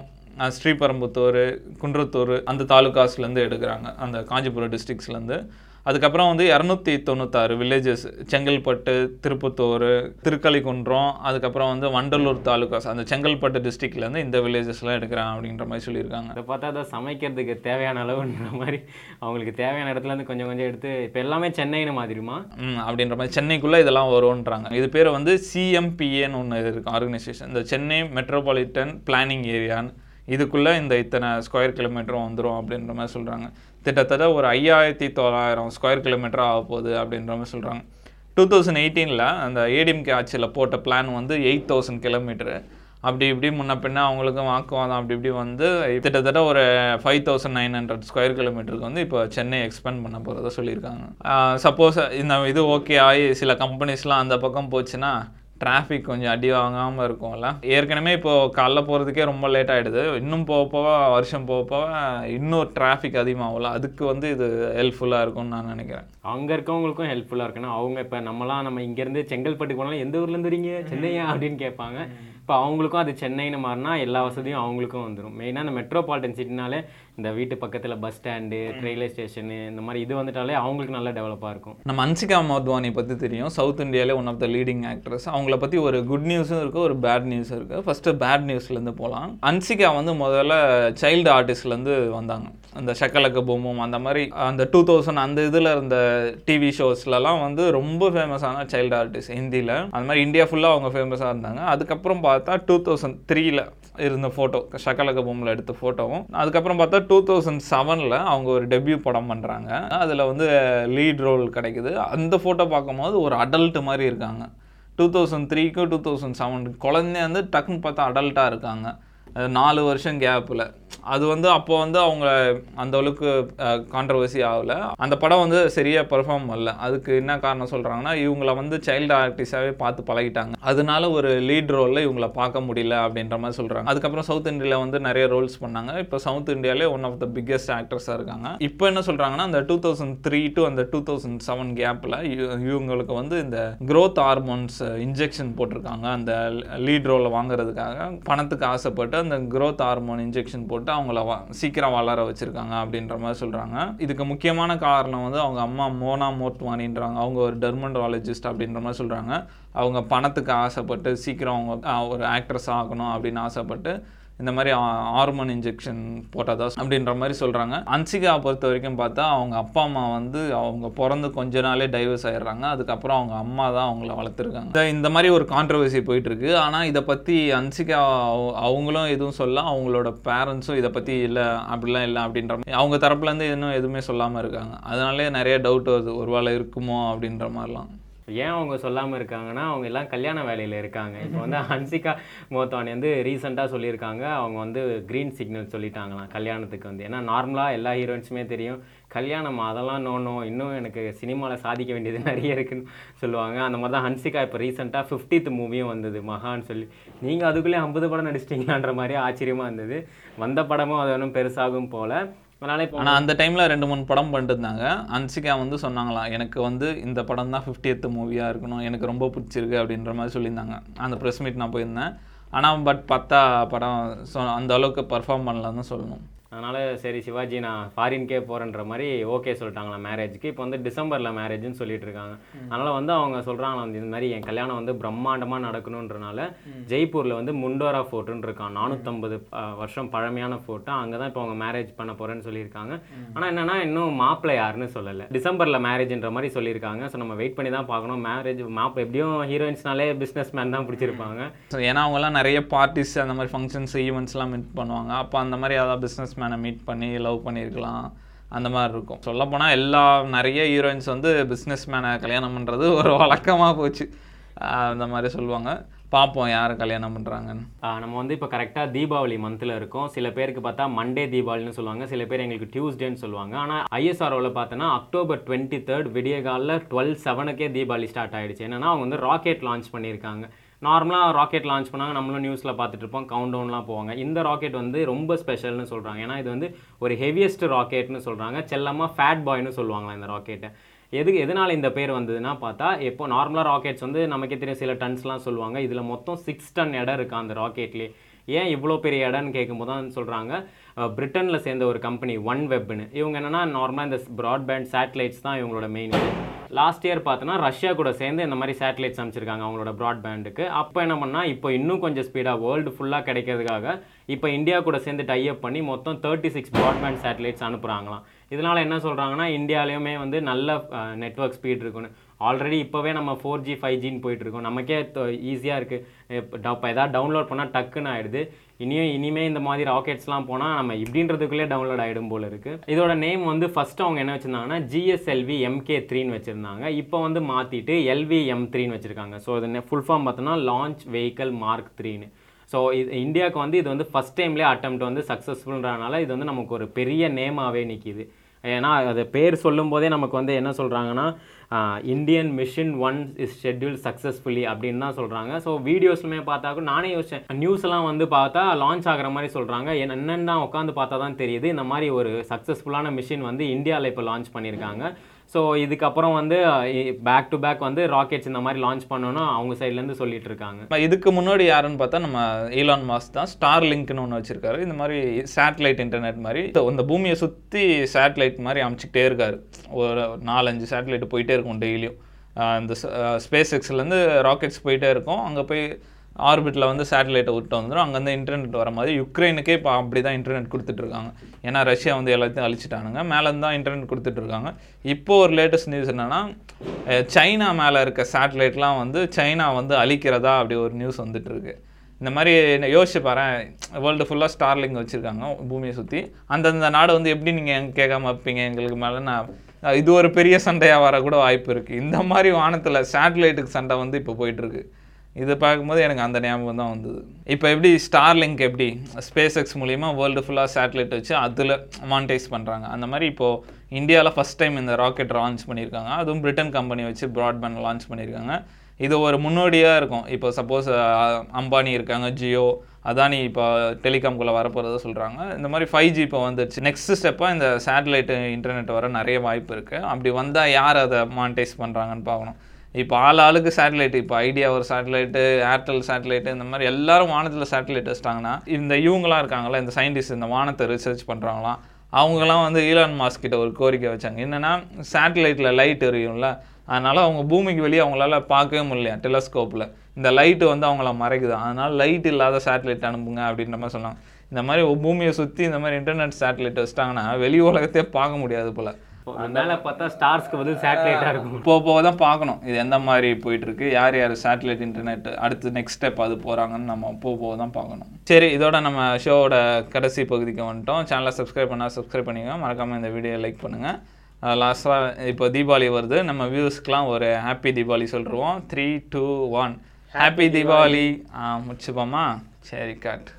ஸ்ரீபெரும்புத்தூர் குன்றத்தூர் அந்த தாலுக்காஸ்லேருந்து எடுக்கிறாங்க. அந்த காஞ்சிபுரம் டிஸ்ட்ரிக்ஸ்லேருந்து அதுக்கப்புறம் வந்து இரநூத்தி தொண்ணூத்தாறு வில்லேஜஸ் செங்கல்பட்டு திருப்பத்தூர் திருக்கலிக்குன்றம் அதுக்கப்புறம் வந்து வண்டலூர் தாலுகாஸ் அந்த செங்கல்பட்டு டிஸ்ட்ரிக்ட்லேருந்து இந்த வில்லேஜஸ்லாம் எடுக்கிறாங்க அப்படின்ற மாதிரி சொல்லியிருக்காங்க. அதை பார்த்தா தான் சமைக்கிறதுக்கு தேவையான அளவுன்ற மாதிரி அவங்களுக்கு தேவையான இடத்துல இருந்து கொஞ்சம் கொஞ்சம் எடுத்து இப்போ எல்லாமே சென்னைன்னு மாதிரிமா ம், அப்படின்ற மாதிரி சென்னைக்குள்ளே இதெல்லாம் வரும்ன்றாங்க. இது பேர் வந்து சிஎம்பிஏன்னு ஒன்று இருக்கு ஆர்கனைசேஷன் இந்த சென்னை மெட்ரோபாலிட்டன் பிளானிங் ஏரியான்னு இதுக்குள்ளே இந்த இத்தனை ஸ்கொயர் கிலோமீட்டரும் வந்துடும் அப்படின்ற மாதிரி சொல்கிறாங்க கிட்டத்தட்ட ஒரு ஐயாயிரத்தி தொள்ளாயிரம் ஸ்கொயர் கிலோமீட்டர் ஆக போகுது அப்படின்ற மாதிரி சொல்கிறாங்க டூ தௌசண்ட் எயிட்டீனில் அந்த ஏடிஎம்கே ஆட்சியில் போட்ட பிளான் வந்து எயிட் தௌசண்ட் கிலோமீட்டரு அப்படி இப்படி முன்ன பின்ன அவங்களுக்கும் வாக்குவாதம் அப்படி இப்படி வந்து கிட்டத்தட்ட ஒரு five thousand nine hundred square கிலோமீட்டருக்கு வந்து இப்போ சென்னை எக்ஸ்பேண்ட் பண்ண போகிறத சொல்லியிருக்காங்க. சப்போஸ் இந்த இது ஓகே ஆகி சில கம்பெனிஸ்லாம் அந்த பக்கம் போச்சுன்னா டிராஃபிக் கொஞ்சம் அடி வாங்காமல் இருக்கும்ல. ஏற்கனவே இப்போ காலைல போகிறதுக்கே ரொம்ப லேட் ஆகிடுது இன்னும் போக போக வருஷம் போக போக இன்னும் டிராஃபிக் அதிகமாகும்ல. அதுக்கு வந்து இது ஹெல்ப்ஃபுல்லாக இருக்கும்னு நான் நினைக்கிறேன். அங்கே இருக்கவங்களுக்கும் ஹெல்ப்ஃபுல்லாக இருக்குன்னா அவங்க இப்போ நம்மலாம் நம்ம இங்கேருந்து செங்கல்பட்டு போனாலும் எந்த ஊர்லேருந்து வரீங்க? சென்னையா அப்படின்னு கேட்பாங்க. இப்போ அவங்களுக்கும் அது சென்னைன்னு மாறினா எல்லா வசதியும் அவங்களுக்கும் வந்துடும் மெயினாக இந்த மெட்ரோபாலிட்டன் சிட்டினாலே இந்த வீட்டு பக்கத்தில் பஸ் ஸ்டாண்டு ரயில்வே ஸ்டேஷனு இந்த மாதிரி இது வந்துட்டாலே அவங்களுக்கு நல்லா டெவலப்பாக இருக்கும். நம்ம அன்சிகா மோத்வானி பற்றி தெரியும். சவுத் இந்தியாவிலே one of the leading actress அவங்கள பற்றி ஒரு குட் நியூஸும் இருக்குது ஒரு பேட் நியூஸும் இருக்குது ஃபஸ்ட்டு பேட் நியூஸ்லேருந்து போகலாம் அன்சிகா வந்து முதல்ல சைல்டு ஆர்டிஸ்ட்லேருந்து வந்தாங்க. அந்த ஷக்கலக்க பூமும் அந்த மாதிரி அந்த டூ தௌசண்ட் அந்த இதில் இருந்த டிவி ஷோஸ்லலாம் வந்து ரொம்ப ஃபேமஸான சைல்டு ஆர்டிஸ்ட் ஹிந்தியில் அந்த மாதிரி இந்தியா ஃபுல்லாக அவங்க ஃபேமஸாக இருந்தாங்க. அதுக்கப்புறம் பார்த்தா டூ தௌசண்ட் த்ரீல இருந்த ஃபோட்டோ சகலக பூமில் எடுத்த ஃபோட்டோவும் அதுக்கப்புறம் பார்த்தா டூ தௌசண்ட் செவனில் அவங்க ஒரு டெபியூ படம் பண்ணுறாங்க அதில் வந்து லீட் ரோல் கிடைக்குது. அந்த ஃபோட்டோ பார்க்கும்போது ஒரு அடல்ட் மாதிரி இருக்காங்க. டூ தௌசண்ட் த்ரீக்கும் டூ தௌசண்ட் செவன் குழந்தைய வந்து டக்குன்னு பார்த்தா அடல்ட்டாக இருக்காங்க. நாலு வருஷம் கேப்பில் அது வந்து அப்போ வந்து அவங்க அந்த அளவுக்கு கான்ட்ரவர்சி ஆகலை. அந்த படம் வந்து சரியாக பெர்ஃபார்ம் பண்ணல. அதுக்கு என்ன காரணம் சொல்கிறாங்கன்னா இவங்கள வந்து சைல்டு ஆர்டிஸ்டாகவே பார்த்து பழகிட்டாங்க. அதனால ஒரு லீட் ரோலில் இவங்கள பார்க்க முடியல அப்படின்ற மாதிரி சொல்கிறாங்க அதுக்கப்புறம் சவுத் இந்தியாவில் வந்து நிறைய ரோல்ஸ் பண்ணாங்க. இப்போ சவுத் இந்தியாவிலே ஒன் ஆஃப் த பிக்கெஸ்ட் ஆக்டர்ஸாக இருக்காங்க. இப்போ என்ன சொல்கிறாங்கன்னா அந்த டூ தௌசண்ட் த்ரீ டு அந்த டூ தௌசண்ட் செவன் கேப்பில் இவங்களுக்கு வந்து இந்த க்ரோத் ஹார்மோன்ஸ் இன்ஜெக்ஷன் போட்டிருக்காங்க. அந்த லீட் ரோலில் வாங்குறதுக்காக பணத்துக்கு ஆசைப்பட்டு அந்த க்ரோத் ஹார்மோன் இன்ஜெக்ஷன் போட்டு அவங்கள வ- சீக்கிரம் வளர வச்சுருக்காங்க அப்படின்ற மாதிரி சொல்கிறாங்க இதுக்கு முக்கியமான காரணம் வந்து அவங்க அம்மா மோனா மோர்ட்வானின்றாங்க அவங்க ஒரு டெர்மண்டாலஜிஸ்ட் அப்படின்ற மாதிரி சொல்கிறாங்க அவங்க பணத்துக்கு ஆசைப்பட்டு சீக்கிரம் அவங்க ஒரு ஆக்ட்ரஸ் ஆகணும் அப்படின்னு ஆசைப்பட்டு இந்த மாதிரி ஹார்மோன் இன்ஜெக்ஷன் போட்டதா அப்படின்ற மாதிரி சொல்கிறாங்க அன்சிகா பொறுத்த வரைக்கும் பார்த்தா அவங்க அப்பா அம்மா வந்து அவங்க பிறந்து கொஞ்ச நாளே டைவர்ஸ் ஆயிடுறாங்க. அதுக்கப்புறம் அவங்க அம்மா தான் அவங்கள வளர்த்துருக்காங்க. இந்த- இந்த மாதிரி ஒரு கான்ட்ரவர்சி போயிட்டுருக்கு. ஆனால் இதை பற்றி அன்சிகா அவங்களும் எதுவும் சொல்ல அவங்களோட பேரண்ட்ஸும் இதை பற்றி இல்லை அப்படிலாம் இல்லை அப்படின்ற மாதிரி அவங்க தரப்புலேருந்து இன்னும் எதுவுமே சொல்லாமல் இருக்காங்க. அதனாலே நிறைய டவுட் வருது. ஒருவேளை இருக்குமோ அப்படின்ற மாதிரிலாம். ஏன் அவங்க சொல்லாமல் இருக்காங்கன்னா அவங்க எல்லாம் கல்யாண வேலையில் இருக்காங்க. இப்போ வந்து ஹன்சிகா மோத்வானி வந்து ரீசெண்டாக சொல்லியிருக்காங்க. அவங்க வந்து க்ரீன் சிக்னல் சொல்லிட்டாங்களாம் கல்யாணத்துக்கு வந்து. ஏன்னா நார்மலாக எல்லா ஹீரோயின்ஸுமே தெரியும். கல்யாணம் அதெல்லாம் நோணும் இன்னும் எனக்கு சினிமாவில் சாதிக்க வேண்டியது நிறைய இருக்குன்னு சொல்லுவாங்க. அந்த மாதிரி தான் ஹன்சிகா இப்போ ரீசெண்டாக ஃபிஃப்டித் மூவியும் வந்தது. மகான்னு சொல்லி. நீங்கள் அதுக்குள்ளே ஐம்பது படம் நடிச்சிட்டிங்களான்ற மாதிரி ஆச்சரியமாக இருந்தது. வந்த படமும் அது ஒன்றும் பெருசாகும் போல. ஆனால் அந்த டைமில் ரெண்டு மூணு படம் பண்ணிட்டு இருந்தாங்க அன்சிகா வந்து சொன்னாங்களாம் எனக்கு வந்து இந்த படம் தான் ஃபிஃப்டியத் மூவியாக இருக்கணும். எனக்கு ரொம்ப பிடிச்சிருக்கு அப்படின்ற மாதிரி சொல்லியிருந்தாங்க. அந்த ப்ரெஸ் மீட் நான் போயிருந்தேன். ஆனால் பட் பத்தா படம் ஸோ அந்த அளவுக்கு பர்ஃபார்ம் பண்ணலன்னு சொல்லணும். அதனால் சரி சிவாஜி நான் ஃபாரின்கே போகிறேன்ற மாதிரி ஓகே சொல்லிட்டாங்களா மேரேஜ்க்கு இப்போ வந்து டிசம்பரில் மேரேஜ்னு சொல்லிட்டு இருக்காங்க. அதனால் வந்து அவங்க சொல்கிறாங்க இந்த மாதிரி என் கல்யாணம் வந்து பிரம்மாண்டமாக நடக்கணுன்றனால ஜெய்ப்பூரில் வந்து முண்டோரா ஃபோர்ட்டுன்னு இருக்கான். நானூற்றம்பது வருஷம் பழமையான ஃபோர்ட்டு அங்கே தான் இப்போ அவங்க மேரேஜ் பண்ண போகிறேன்னு சொல்லியிருக்காங்க. ஆனால் என்னன்னா இன்னும் மாப்பிள்ளை யாருன்னு சொல்லலை. டிசம்பரில் மேரேஜ்ன்ற மாதிரி சொல்லியிருக்காங்க. ஸோ நம்ம வெயிட் பண்ணி தான் பார்க்கணும். மேரேஜ் மாப்பிள்ளை எப்படியும் ஹீரோயின்ஸ்னாலே பிஸ்னஸ் மேன் தான் பிடிச்சிருப்பாங்க. ஸோ ஏன்னா அவங்கெல்லாம் நிறைய பார்ட்டிஸ் அந்த மாதிரி ஃபங்க்ஷன்ஸ் ஈவெண்ட்ஸ்லாம் மீட் பண்ணுவாங்க. அப்போ அந்த மாதிரி ஏதாவது பிஸ்னஸ் மேனை மீட் பண்ணி லவ் பண்ணியிருக்கலாம். அந்த மாதிரி இருக்கும். சொல்லப்போனால் எல்லா நிறைய ஹீரோயின்ஸ் வந்து பிஸ்னஸ் மேனை கல்யாணம் பண்ணுறது ஒரு வழக்கமாக போச்சு. அந்த மாதிரி சொல்லுவாங்க. பார்ப்போம் யார் கல்யாணம் பண்ணுறாங்கன்னு நம்ம வந்து இப்போ கரெக்டாக தீபாவளி மந்தில் இருக்கோம். சில பேருக்கு பார்த்தா மண்டே தீபாவளின்னு சொல்லுவாங்க. சில பேர் எங்களுக்கு டியூஸ்டேன்னு சொல்லுவாங்க. ஆனால் ஐஎஸ்ஆர்ஓவில் பார்த்தோன்னா அக்டோபர் டுவெண்ட்டி தேர்ட் விடிய காலில் டுவெல் செவனுக்கே தீபாவளி ஸ்டார்ட் ஆகிடுச்சு என்னன்னா அவங்க வந்து ராக்கெட் லான்ச் பண்ணியிருக்காங்க. நார்மலாக ராக்கெட் லான்ச் பண்ணாங்க நம்மளும் நியூஸில் பார்த்துட்டு இருப்போம் கவுண்ட் டவுன்லாம் போவாங்க. இந்த ராக்கெட் வந்து ரொம்ப ஸ்பெஷல்னு சொல்கிறாங்க ஏன்னா இது வந்து ஒரு ஹெவியஸ்ட் ராக்கெட்னு சொல்கிறாங்க செல்லமாக ஃபேட் பாய்னு சொல்லுவாங்களா இந்த ராக்கெட்டை. எதுக்கு எதனால இந்த பேர் வந்ததுன்னா பார்த்தா இப்போ நார்மலாக ராக்கெட்ஸ் வந்து நமக்கே தெரியும் சில டன்ஸ்லாம் சொல்லுவாங்க. இதில் மொத்தம் சிக்ஸ் டன் இடம் இருக்கா அந்த ராக்கெட்லேயே ஏன் இவ்வளோ பெரிய இடம்னு கேட்கும்போது தான் சொல்கிறாங்க பிரிட்டனில் சேர்ந்த ஒரு கம்பெனி ஒன் வெப்னு இவங்க என்னென்னா நார்மலாக இந்த ப்ராட்பேண்ட் சேட்டலைட்ஸ் தான் இவங்களோட மெயின் லாஸ்ட் இயர் பார்த்தோன்னா ரஷ்யா கூட சேர்ந்து இந்த மாதிரி சேட்டலைட்ஸ் அமைச்சிருக்காங்க அவங்களோட ப்ராட்பேண்டுக்கு அப்போ என்ன பண்ணால் இப்போ இன்னும் கொஞ்சம் ஸ்பீடாக வேர்ல்டு ஃபுல்லாக கிடைக்கிறதுக்காக இப்போ இந்தியா கூட சேர்ந்து டைப் பண்ணி மொத்தம் தேர்ட்டி சிக்ஸ் ப்ராட்பேண்ட் சேட்டலைட்ஸ் அனுப்புகிறாங்களாம் இதனால் என்ன சொல்கிறாங்கன்னா இந்தியாலையுமே வந்து நல்ல நெட்வொர்க் ஸ்பீட் இருக்குன்னு. ஆல்ரெடி இப்போவே நம்ம ஃபோர் ஜி ஃபைவ் ஜின்னு போயிட்டுருக்கோம். நமக்கே ஈஸியாக இருக்குது இப்போ எதாவது டவுன்லோட் பண்ணால் டக்குன்னு ஆகிடுது இனியும் இனிமே இந்த மாதிரி ராக்கெட்ஸ்லாம் போனால் நம்ம இப்படின்றதுக்குள்ளே டவுன்லோட் ஆகிடும் போல இருக்குது இதோட நேம் வந்து ஃபஸ்ட்டு அவங்க என்ன வச்சுருந்தாங்கன்னா ஜிஎஸ்எல்வி எம்கே த்ரீன்னு வச்சுருந்தாங்க. இப்போ வந்து மாற்றிட்டு எல்வி எம் த்ரீன்னு வச்சுருக்காங்க. ஸோ இது ஃபுல் ஃபார்ம் பார்த்தோன்னா லான்ச் வெஹிக்கல் மார்க் த்ரீன்னு ஸோ இது இந்தியாவுக்கு வந்து இது வந்து ஃபஸ்ட் டைம்லேயே அட்டம் வந்து சக்ஸஸ்ஃபுல்ன்றனால இது வந்து நமக்கு ஒரு பெரிய நேமாகவே நிற்கிது ஏன்னா அது பேர் சொல்லும்போதே நமக்கு வந்து என்ன சொல்கிறாங்கன்னா Indian mission one is schedule successfully அப்படின்னு தான் சொல்கிறாங்க ஸோ வீடியோஸ்லுமே பார்த்தாக்கும் நானே யோசிச்சேன். நியூஸ்லாம் வந்து பார்த்தா லான்ச் ஆகிற மாதிரி சொல்கிறாங்க என்னென்னு தான் உட்காந்து பார்த்தா தான் தெரியுது. இந்த மாதிரி ஒரு சக்ஸஸ்ஃபுல்லான மிஷின் வந்து இந்தியாவில் இப்போ லான்ச் பண்ணியிருக்காங்க. ஸோ இதுக்கப்புறம் வந்து பேக் டு பேக் வந்து ராக்கெட்ஸ் இந்த மாதிரி லான்ச் பண்ணணும் அவங்க சைட்லேருந்து சொல்லிட்டு இருக்காங்க. இப்போ இதுக்கு முன்னாடி யாருன்னு பார்த்தா நம்ம ஈலான் மாஸ் தான். ஸ்டார் லிங்க்னு ஒன்று வச்சிருக்காரு. இந்த மாதிரி சேட்டலைட் இன்டர்நெட் மாதிரி. இந்த பூமியை சுற்றி சேட்டலைட் மாதிரி அமைச்சிக்கிட்டே இருக்காரு. ஒரு நாலஞ்சு சேட்டலைட் போயிட்டே இருக்கும் டெய்லியும் இந்த ஸ்பேஸ் எக்ஸ்லேருந்து ராக்கெட்ஸ் போயிட்டே இருக்கும். அங்கே போய் ஆர்பிட்டில் வந்து சேட்டலைட்டை விட்டு வந்துடும் அங்கேருந்து இன்டர்நெட் வர மாதிரி யுக்ரைனுக்கே இப்போ அப்படி தான் இன்டர்நெட் கொடுத்துட்ருக்காங்க. ஏன்னா ரஷ்யா வந்து எல்லாத்தையும் அழிச்சிட்டானுங்க. மேலேருந்து தான் இன்டர்நெட் கொடுத்துட்ருக்காங்க. இப்போ ஒரு லேட்டஸ்ட் நியூஸ் என்னென்னா சைனா மேலே இருக்க சேட்டலைட்லாம் வந்து சைனா வந்து அழிக்கிறதா அப்படி ஒரு நியூஸ் வந்துட்டுருக்கு இந்த மாதிரி என்ன யோசிச்சு பாரு வேர்ல்டு ஃபுல்லாக ஸ்டார்லிங் வச்சுருக்காங்க பூமியை சுற்றி அந்தந்த நாடு வந்து எப்படி நீங்கள் கேட்காம வைப்பீங்க எங்களுக்கு மேலே நான் இது ஒரு பெரிய சண்டையாக வர கூட வாய்ப்பு இருக்குது இந்த மாதிரி வானத்தில் சேட்டலைட்டுக்கு சண்டை வந்து இப்போ போயிட்டுருக்கு இதை பார்க்கும்போது எனக்கு அந்த ஞாபகம் தான் வந்தது. இப்போ எப்படி ஸ்டார்லிங்க் எப்படி ஸ்பேஸ் எக்ஸ் மூலிமா வேர்ல்டு ஃபுல்லாக சேட்டலைட் வச்சு அதில் மானிட்டைஸ் பண்ணுறாங்க அந்த மாதிரி இப்போது இந்தியாவில் ஃபஸ்ட் டைம் இந்த ராக்கெட் லான்ச் பண்ணியிருக்காங்க. அதுவும் பிரிட்டன் கம்பெனி வச்சு ப்ராட்பேண்ட் லான்ச் பண்ணியிருக்காங்க. இது ஒரு முன்னோடியாக இருக்கும். இப்போ சப்போஸ் அம்பானி இருக்காங்க ஜியோ அதானி இப்போ டெலிகாம்குள்ளே வரப்போகிறத சொல்கிறாங்க இந்த மாதிரி ஃபைவ் ஜி இப்போ வந்துச்சு நெக்ஸ்ட் ஸ்டெப்பாக இந்த சேட்டலைட்டு இன்டர்நெட் வர நிறைய வாய்ப்பு இருக்குது அப்படி வந்தால் யார் அதை மானிட்டைஸ் பண்ணுறாங்கன்னு பார்க்கணும். இப்போ ஆள் ஆளுக்கு சேட்டலைட் இப்போ ஐடியா ஒரு சேட்டலைட்டு ஏர்டெல் சேட்டலைட்டு இந்த மாதிரி எல்லாரும் வானத்தில் சேட்டலைட் வச்சிட்டாங்கன்னா இந்த இவங்களாம் இருக்காங்களா இந்த சயின்டிஸ்ட் இந்த வானத்தை ரிசர்ச் பண்ணுறாங்களாம் அவங்களாம் வந்து ஈலான் மாஸ்க் கிட்ட ஒரு கோரிக்கை வச்சாங்க. என்னென்னா சேட்டலைட்டில் லைட் எரியும்ல அதனால் அவங்க பூமிக்கு வெளியே அவங்களால பார்க்கவே முடியலையா டெலஸ்கோப்பில் இந்த லைட்டு வந்து அவங்கள மறைக்குது. அதனால் லைட் இல்லாத சேட்டலைட் அனுப்புங்க அப்படின்ற மாதிரி சொன்னாங்க. இந்த மாதிரி பூமியை சுற்றி இந்த மாதிரி இன்டர்நெட் சேட்டலைட் வச்சிட்டாங்கன்னா வெளி உலகத்தையே பார்க்க முடியாது போல். மேலே பார்த்தா ஸ்டார்ஸ்க்கு வந்து சேட்டலைட்டாக இருக்கும். போக போக தான் பார்க்கணும். இது எந்த மாதிரி போயிட்டு இருக்கு யார் யார் சேட்டலைட் இன்டர்நெட் அடுத்து நெக்ஸ்ட் ஸ்டெப் அது போகிறாங்கன்னு நம்ம போக போக தான் பார்க்கணும். சரி இதோட நம்ம ஷோவோட கடைசி பகுதிக்கு வந்துட்டோம். சேனலை சப்ஸ்கிரைப் பண்ணால் சப்ஸ்கிரைப் பண்ணிக்கோங்க. மறக்காமல் இந்த வீடியோ லைக் பண்ணுங்கள் லாஸ்ட்டாக இப்போ தீபாவளி வருது. நம்ம வியூஸ்க்குலாம் ஒரு happy Deepavali சொல்லிருவோம். Three two one happy Deepavali. முடிச்சுப்போமா? சரி கட்